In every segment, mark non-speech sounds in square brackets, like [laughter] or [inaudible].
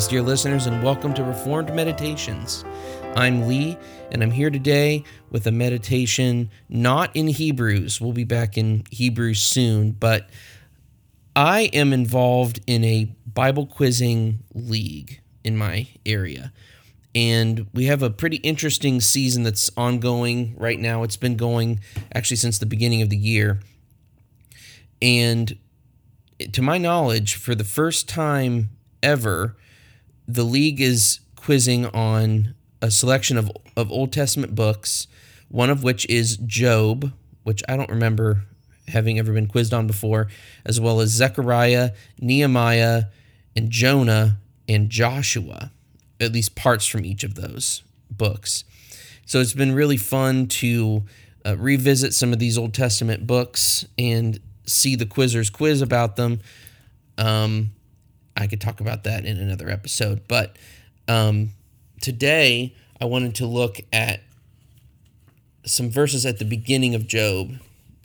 Greetings, dear listeners, and welcome to Reformed Meditations. I'm Lee, and I'm here today with a meditation not in Hebrews. We'll be back in Hebrews soon, but I am involved in a Bible quizzing league in my area. And we have a pretty interesting season that's ongoing right now. It's been going actually since the beginning of the year. And to my knowledge, for the first time ever, the league is quizzing on a selection of, of Old Testament books, one of which is Job, which I don't remember having ever been quizzed on before, as well as Zechariah, Nehemiah, and Jonah and Joshua, at least parts from each of those books. So it's been really fun to uh, revisit some of these Old Testament books and see the quizzers quiz about them. Um, I could talk about that in another episode. But um, today, I wanted to look at some verses at the beginning of Job,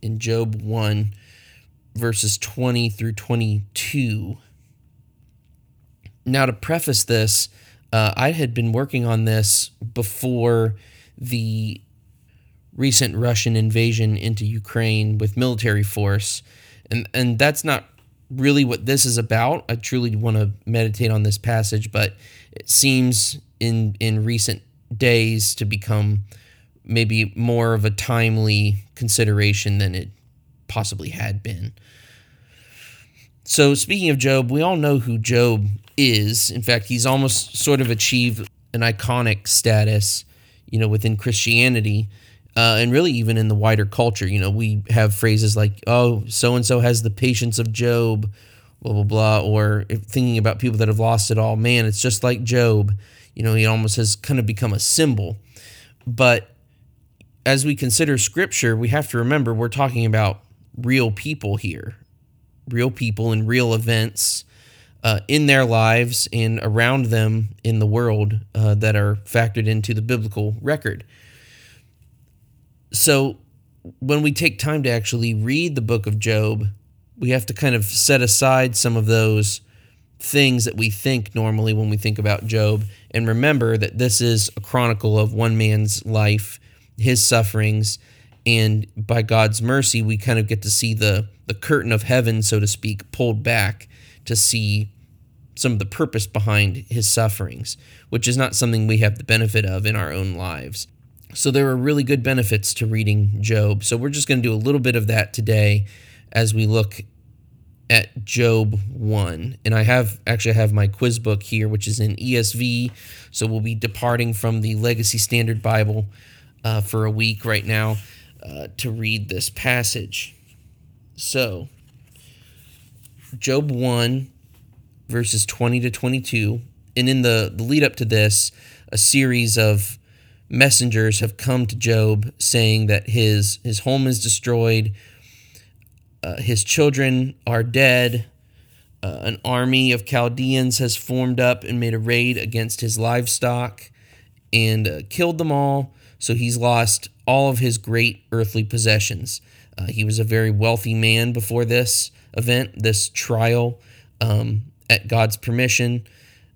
in Job 1, verses 20 through 22. Now, to preface this, uh, I had been working on this before the recent Russian invasion into Ukraine with military force. And, and that's not really what this is about. I truly want to meditate on this passage, but it seems in in recent days to become maybe more of a timely consideration than it possibly had been. So speaking of Job, we all know who Job is. In fact, he's almost sort of achieved an iconic status, you know, within Christianity uh, and really even in the wider culture. You know, we have phrases like, oh, so and so has the patience of Job, blah, blah, blah, or thinking about people that have lost it all. Man, it's just like Job. You know, he almost has kind of become a symbol. But as we consider scripture, we have to remember we're talking about real people here, real people and real events. Uh, in their lives and around them in the world uh, that are factored into the biblical record. So when we take time to actually read the book of Job, we have to kind of set aside some of those things that we think normally when we think about Job and remember that this is a chronicle of one man's life, his sufferings, and by God's mercy, we kind of get to see the, the curtain of heaven, so to speak, pulled back to see some of the purpose behind his sufferings, which is not something we have the benefit of in our own lives. So there are really good benefits to reading Job. So we're just going to do a little bit of that today as we look at Job 1. And I have actually I have my quiz book here which is in ESV, so we'll be departing from the Legacy Standard Bible uh, for a week right now uh, to read this passage. So Job 1 verses 20 to 22 and in the, the lead up to this a series of messengers have come to Job saying that his his home is destroyed, uh, his children are dead. Uh, an army of Chaldeans has formed up and made a raid against his livestock and uh, killed them all. So he's lost all of his great earthly possessions. Uh, he was a very wealthy man before this event, this trial, um, at God's permission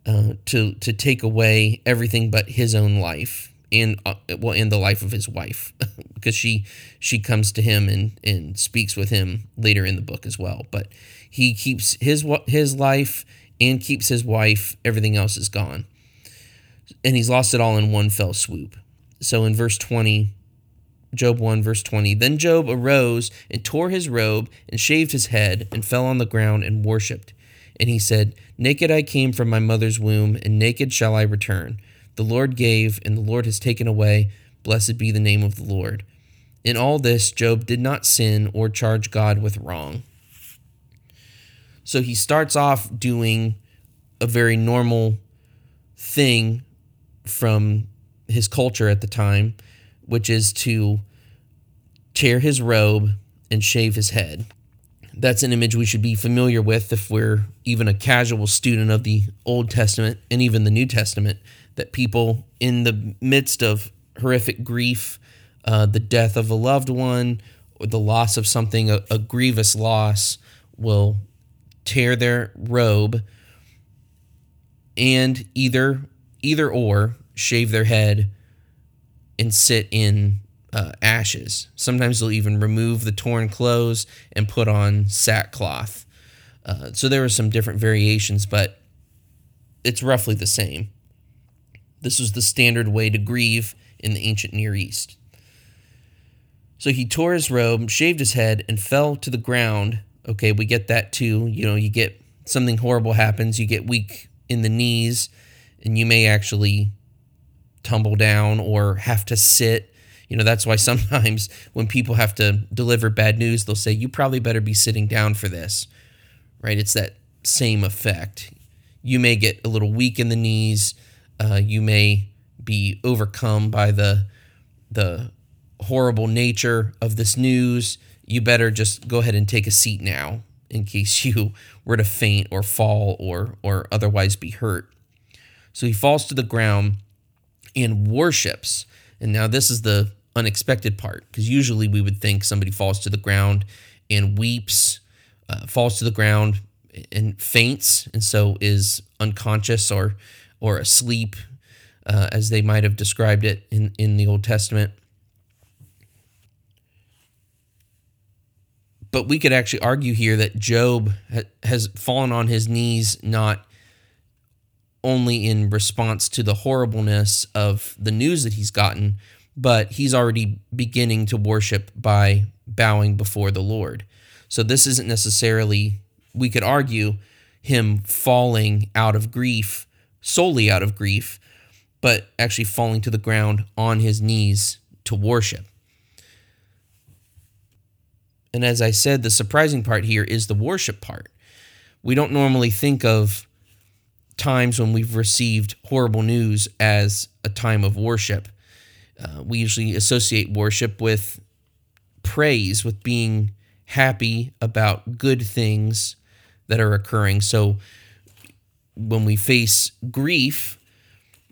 uh, to to take away everything but his own life in uh, well in the life of his wife [laughs] because she she comes to him and and speaks with him later in the book as well. But he keeps his his life and keeps his wife everything else is gone. And he's lost it all in one fell swoop. So in verse 20 Job 1 verse 20 Then Job arose and tore his robe and shaved his head and fell on the ground and worshipped. And he said naked I came from my mother's womb and naked shall I return the Lord gave, and the Lord has taken away. Blessed be the name of the Lord. In all this, Job did not sin or charge God with wrong. So he starts off doing a very normal thing from his culture at the time, which is to tear his robe and shave his head. That's an image we should be familiar with if we're even a casual student of the Old Testament and even the New Testament that people in the midst of horrific grief, uh, the death of a loved one, or the loss of something, a, a grievous loss, will tear their robe and either either or shave their head and sit in uh, ashes. Sometimes they'll even remove the torn clothes and put on sackcloth. Uh, so there were some different variations, but it's roughly the same. This was the standard way to grieve in the ancient Near East. So he tore his robe, shaved his head, and fell to the ground. Okay, we get that too. You know, you get something horrible happens, you get weak in the knees, and you may actually tumble down or have to sit. You know, that's why [laughs] sometimes when people have to deliver bad news, they'll say, You probably better be sitting down for this, right? It's that same effect. You may get a little weak in the knees. Uh, you may be overcome by the the horrible nature of this news. You better just go ahead and take a seat now in case [laughs] you were to faint or fall or or otherwise be hurt. So he falls to the ground and worships. And now this is the unexpected part because usually we would think somebody falls to the ground and weeps, uh, falls to the ground and faints, and so is unconscious or or asleep, uh, as they might have described it in in the Old Testament. But we could actually argue here that Job has fallen on his knees not only in response to the horribleness of the news that he's gotten, but he's already beginning to worship by bowing before the Lord. So this isn't necessarily, we could argue, him falling out of grief, solely out of grief, but actually falling to the ground on his knees to worship. And as I said, the surprising part here is the worship part. We don't normally think of times when we've received horrible news as a time of worship. Uh, we usually associate worship with praise, with being happy about good things that are occurring. So when we face grief,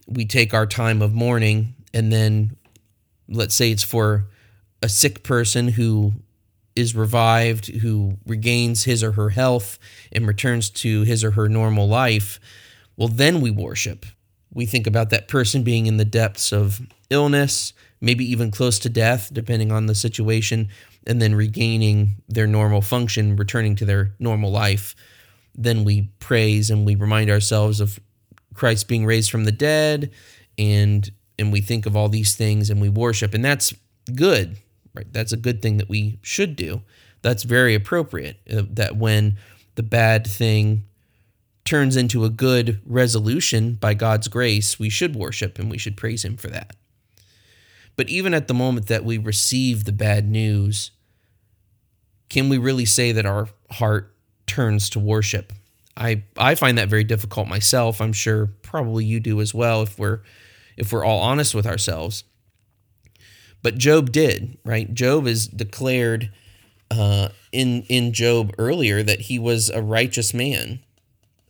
we take our time of mourning, and then let's say it's for a sick person who is revived, who regains his or her health and returns to his or her normal life, well, then we worship. We think about that person being in the depths of illness, maybe even close to death, depending on the situation, and then regaining their normal function, returning to their normal life. Then we praise and we remind ourselves of Christ being raised from the dead, and and we think of all these things and we worship, and that's good right? That's a good thing that we should do. That's very appropriate. Uh, that when the bad thing turns into a good resolution by God's grace, we should worship and we should praise Him for that. But even at the moment that we receive the bad news, can we really say that our heart turns to worship? I, I find that very difficult myself. I'm sure probably you do as well if we're if we're all honest with ourselves. But Job did, right? Job is declared uh, in in Job earlier that he was a righteous man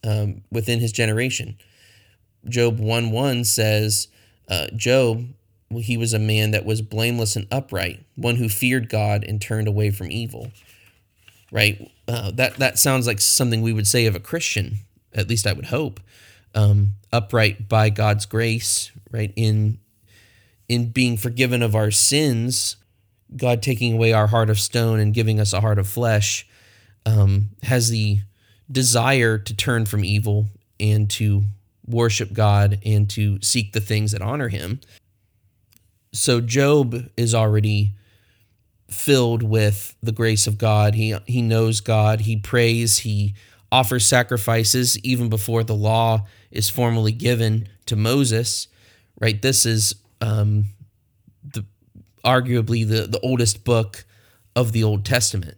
um, within his generation. Job one one says, uh, Job he was a man that was blameless and upright, one who feared God and turned away from evil. Right? Uh, that that sounds like something we would say of a Christian. At least I would hope. Um, upright by God's grace, right in in being forgiven of our sins, God taking away our heart of stone and giving us a heart of flesh, um, has the desire to turn from evil and to worship God and to seek the things that honor Him. So Job is already filled with the grace of God. He he knows God. He prays. He offers sacrifices even before the law is formally given to Moses. Right. This is um, the arguably the, the oldest book of the Old Testament.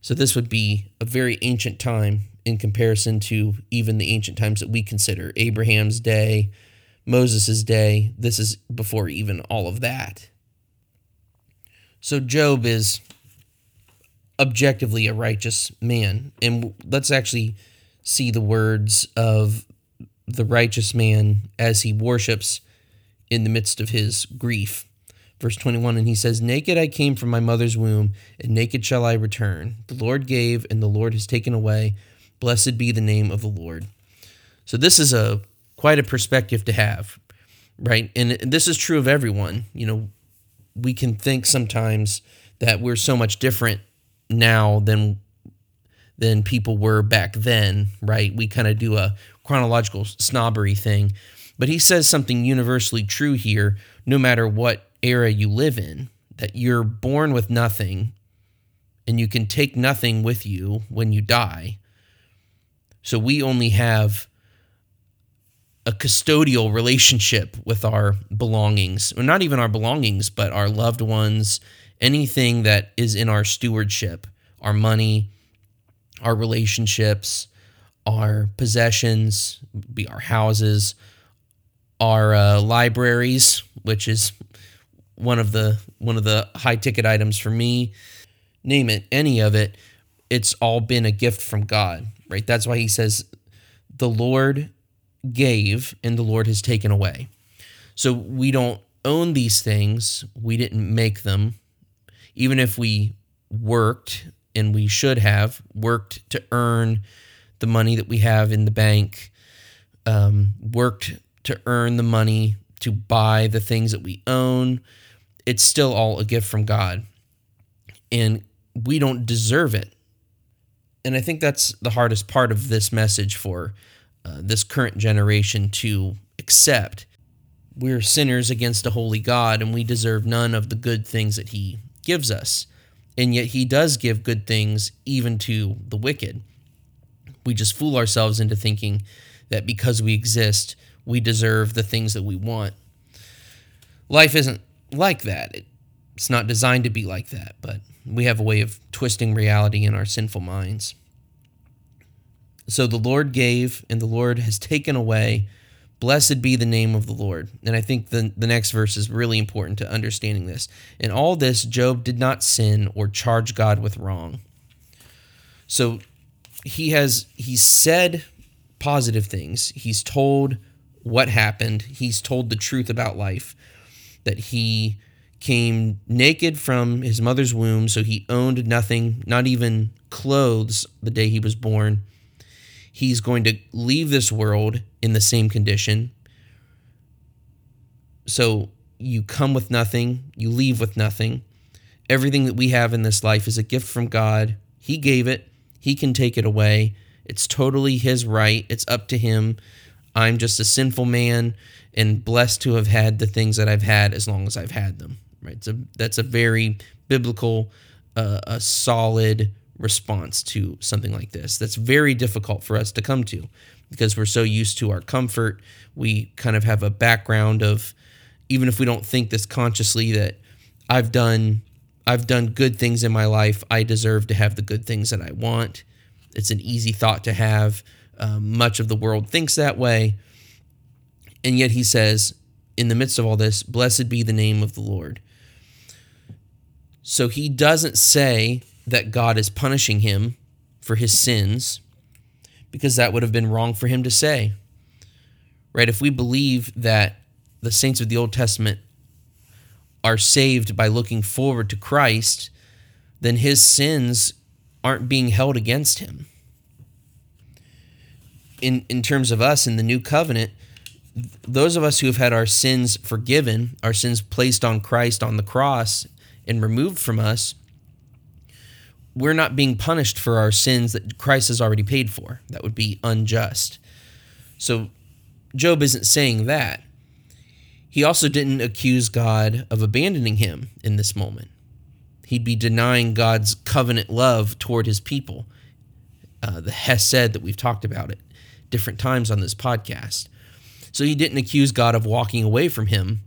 So this would be a very ancient time in comparison to even the ancient times that we consider Abraham's day, Moses' day. This is before even all of that. So Job is objectively a righteous man. And let's actually see the words of the righteous man as he worships in the midst of his grief. Verse 21, and he says, Naked I came from my mother's womb, and naked shall I return. The Lord gave, and the Lord has taken away. Blessed be the name of the Lord. So, this is a quite a perspective to have, right? And this is true of everyone. You know, we can think sometimes that we're so much different now than than people were back then, right? We kind of do a chronological snobbery thing. But he says something universally true here, no matter what era you live in, that you're born with nothing and you can take nothing with you when you die. So we only have a custodial relationship with our belongings, or not even our belongings, but our loved ones, anything that is in our stewardship, our money, our relationships, our possessions, be our houses, our uh, libraries, which is one of the one of the high ticket items for me. Name it, any of it, it's all been a gift from God, right? That's why he says, "The Lord gave, and the Lord has taken away." So we don't own these things; we didn't make them. Even if we worked and we should have worked to earn the money that we have in the bank, um, worked to earn the money to buy the things that we own. It's still all a gift from God. And we don't deserve it. And I think that's the hardest part of this message for uh, this current generation to accept. We're sinners against a holy God, and we deserve none of the good things that He gives us and yet he does give good things even to the wicked. We just fool ourselves into thinking that because we exist, we deserve the things that we want. Life isn't like that. It's not designed to be like that, but we have a way of twisting reality in our sinful minds. So the Lord gave, and the Lord has taken away. Blessed be the name of the Lord. And I think the, the next verse is really important to understanding this. In all this, Job did not sin or charge God with wrong. So he has he's said positive things. He's told what happened. He's told the truth about life. That he came naked from his mother's womb, so he owned nothing, not even clothes, the day he was born he's going to leave this world in the same condition. So you come with nothing, you leave with nothing. Everything that we have in this life is a gift from God. He gave it, He can take it away. It's totally His right, it's up to Him. I'm just a sinful man and blessed to have had the things that I've had as long as I've had them. Right? So that's a very biblical, uh, a solid response to something like this. That's very difficult for us to come to because we're so used to our comfort. We kind of have a background of even if we don't think this consciously that I've done I've done good things in my life, I deserve to have the good things that I want. It's an easy thought to have. Um, much of the world thinks that way. And yet he says, in the midst of all this, blessed be the name of the Lord. So he doesn't say that God is punishing him for his sins because that would have been wrong for him to say. Right? If we believe that the saints of the Old Testament are saved by looking forward to Christ, then his sins aren't being held against him. In, in terms of us in the new covenant, those of us who have had our sins forgiven, our sins placed on Christ on the cross and removed from us, we're not being punished for our sins that Christ has already paid for. That would be unjust. So Job isn't saying that. He also didn't accuse God of abandoning him in this moment. He'd be denying God's covenant love toward his people, uh, the Hesed that we've talked about at different times on this podcast. So he didn't accuse God of walking away from him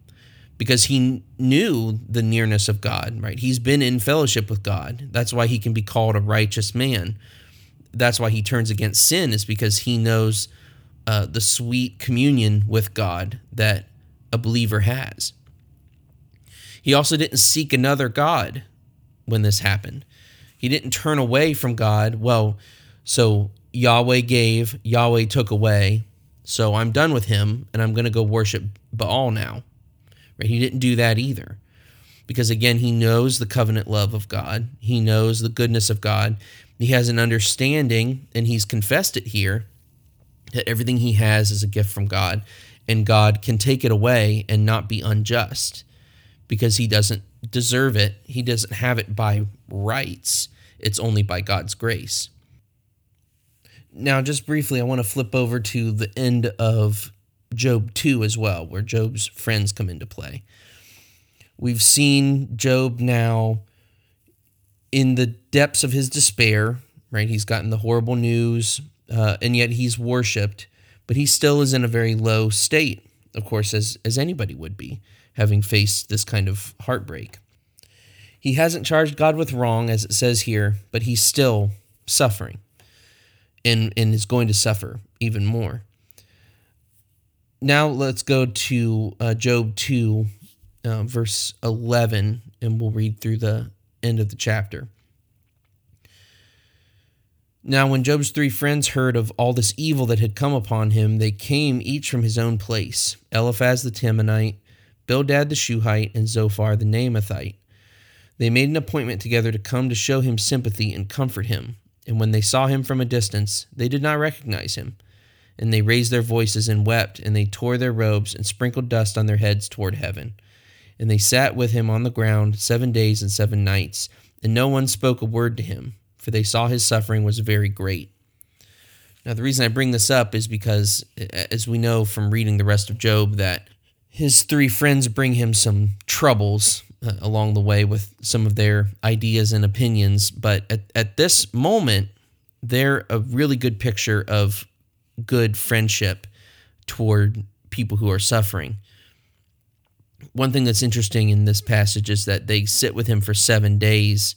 because he knew the nearness of God, right? He's been in fellowship with God. That's why he can be called a righteous man. That's why he turns against sin, is because he knows uh, the sweet communion with God that a believer has. He also didn't seek another God when this happened. He didn't turn away from God. Well, so Yahweh gave, Yahweh took away. So I'm done with him and I'm going to go worship Baal now. He didn't do that either. Because again, he knows the covenant love of God. He knows the goodness of God. He has an understanding, and he's confessed it here, that everything he has is a gift from God, and God can take it away and not be unjust because he doesn't deserve it. He doesn't have it by rights, it's only by God's grace. Now, just briefly, I want to flip over to the end of Job 2 as well, where Job's friends come into play. We've seen Job now in the depths of his despair, right? He's gotten the horrible news, uh, and yet he's worshiped, but he still is in a very low state, of course, as, as anybody would be, having faced this kind of heartbreak. He hasn't charged God with wrong, as it says here, but he's still suffering and, and is going to suffer even more. Now let's go to uh, Job 2, uh, verse 11, and we'll read through the end of the chapter. Now, when Job's three friends heard of all this evil that had come upon him, they came each from his own place Eliphaz the Temanite, Bildad the Shuhite, and Zophar the Naamathite. They made an appointment together to come to show him sympathy and comfort him. And when they saw him from a distance, they did not recognize him. And they raised their voices and wept, and they tore their robes and sprinkled dust on their heads toward heaven. And they sat with him on the ground seven days and seven nights, and no one spoke a word to him, for they saw his suffering was very great. Now, the reason I bring this up is because, as we know from reading the rest of Job, that his three friends bring him some troubles uh, along the way with some of their ideas and opinions. But at, at this moment, they're a really good picture of good friendship toward people who are suffering. One thing that's interesting in this passage is that they sit with him for seven days,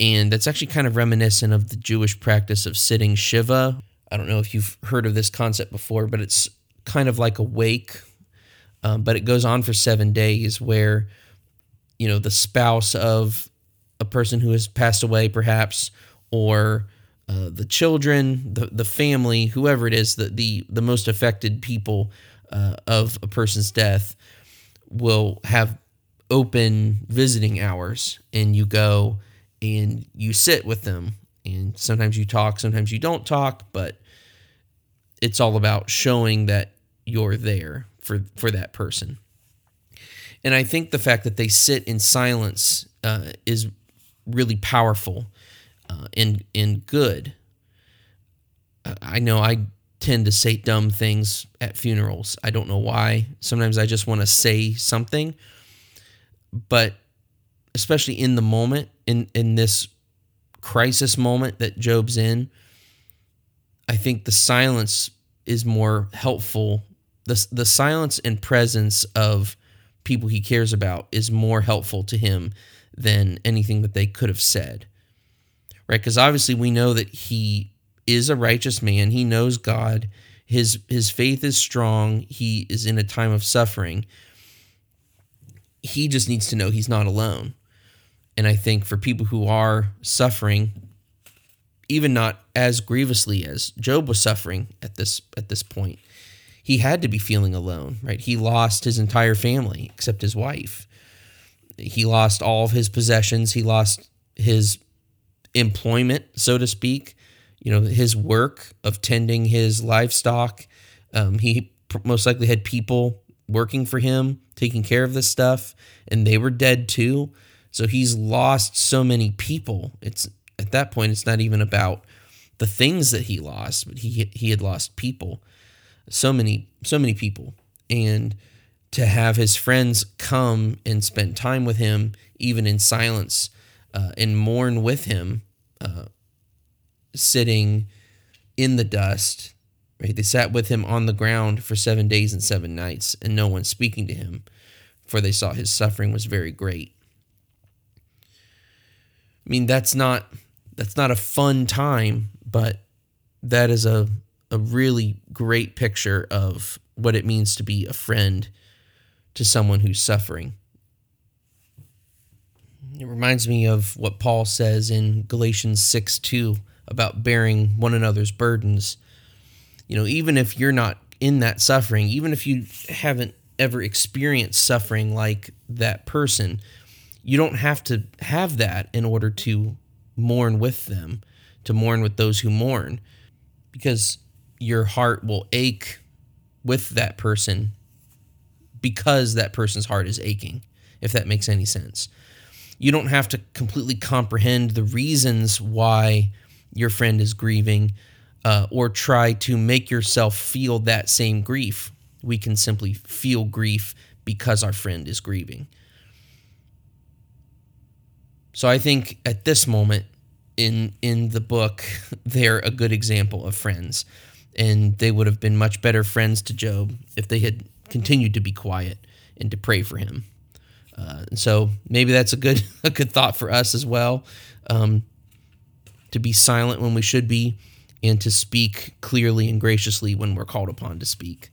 and that's actually kind of reminiscent of the Jewish practice of sitting Shiva. I don't know if you've heard of this concept before, but it's kind of like a wake, um, but it goes on for seven days where you know the spouse of a person who has passed away perhaps or uh, the children the, the family whoever it is the, the, the most affected people uh, of a person's death will have open visiting hours and you go and you sit with them. And sometimes you talk sometimes you don't talk but it's all about showing that you're there for for that person. And I think the fact that they sit in silence uh, is really powerful uh, and good. I know I tend to say dumb things at funerals. I don't know why. Sometimes I just want to say something, but especially in the moment, in in this crisis moment that Job's in, I think the silence is more helpful. The the silence and presence of people he cares about is more helpful to him than anything that they could have said. Right? Because obviously we know that he is a righteous man. He knows God. His his faith is strong. He is in a time of suffering. He just needs to know he's not alone. And I think for people who are suffering, even not as grievously as Job was suffering at this at this point, he had to be feeling alone, right? He lost his entire family except his wife. He lost all of his possessions. He lost his employment, so to speak, you know, his work of tending his livestock. Um, he most likely had people working for him, taking care of this stuff, and they were dead too. So he's lost so many people. It's at that point, it's not even about the things that he lost, but he he had lost people so many so many people and to have his friends come and spend time with him even in silence uh, and mourn with him uh, sitting in the dust right they sat with him on the ground for seven days and seven nights and no one speaking to him for they saw his suffering was very great i mean that's not that's not a fun time but that is a a really great picture of what it means to be a friend to someone who's suffering. It reminds me of what Paul says in Galatians 6 2 about bearing one another's burdens. You know, even if you're not in that suffering, even if you haven't ever experienced suffering like that person, you don't have to have that in order to mourn with them, to mourn with those who mourn. Because your heart will ache with that person because that person's heart is aching, if that makes any sense. You don't have to completely comprehend the reasons why your friend is grieving uh, or try to make yourself feel that same grief. We can simply feel grief because our friend is grieving. So I think at this moment in in the book, [laughs] they're a good example of friends, and they would have been much better friends to Job if they had continued to be quiet and to pray for him. Uh, and so maybe that's a good [laughs] a good thought for us as well, um, to be silent when we should be, and to speak clearly and graciously when we're called upon to speak.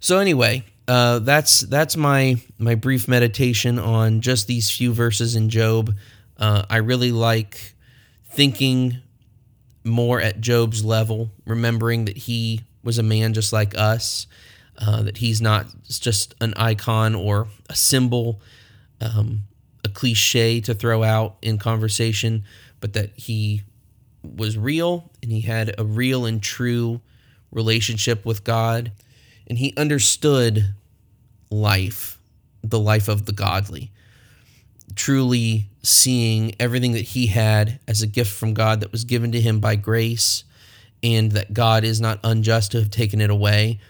So anyway, uh, that's that's my my brief meditation on just these few verses in Job. Uh, I really like thinking more at Job's level, remembering that he was a man just like us, uh, that he's not just an icon or a symbol, um, a cliche to throw out in conversation, but that he was real and he had a real and true relationship with God. And he understood life, the life of the godly. Truly seeing everything that he had as a gift from God that was given to him by grace, and that God is not unjust to have taken it away,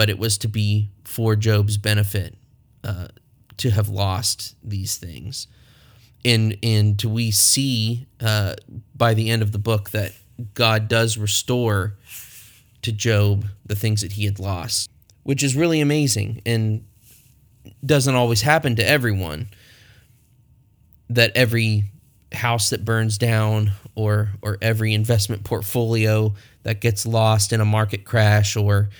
but it was to be for Job's benefit uh, to have lost these things. And, and we see uh, by the end of the book that God does restore to Job the things that he had lost, which is really amazing. And doesn't always happen to everyone that every house that burns down or or every investment portfolio that gets lost in a market crash or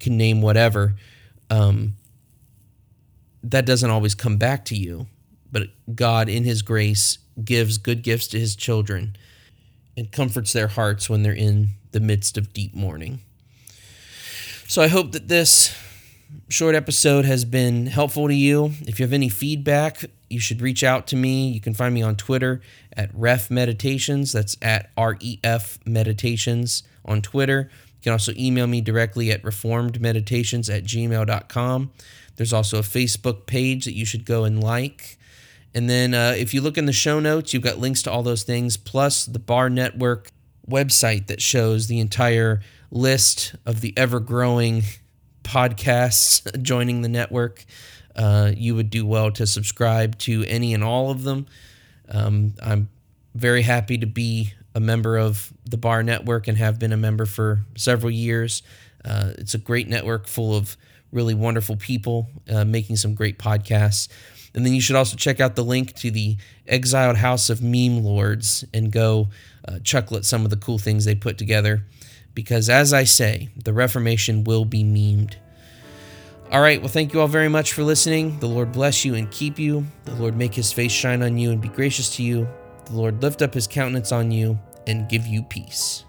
can name whatever um, that doesn't always come back to you. But god in his grace gives good gifts to his children and comforts their hearts when they're in the midst of deep mourning. So i hope that this short episode has been helpful to you. If you have any feedback, you should reach out to me. You can find me on Twitter at Ref Meditations. That's at R E F Meditations on Twitter. You can also email me directly at reformedmeditations at gmail.com. There's also a Facebook page that you should go and like. And then uh, if you look in the show notes, you've got links to all those things, plus the Bar Network website that shows the entire list of the ever growing podcasts joining the network, uh, you would do well to subscribe to any and all of them. Um, I'm very happy to be a member of the Bar Network and have been a member for several years. Uh, it's a great network full of really wonderful people uh, making some great podcasts. And then you should also check out the link to the Exiled House of Meme Lords and go uh, chuckle at some of the cool things they put together because as I say, the Reformation will be memed. All right, well, thank you all very much for listening. The Lord bless you and keep you. The Lord make his face shine on you and be gracious to you. The Lord lift up his countenance on you and give you peace.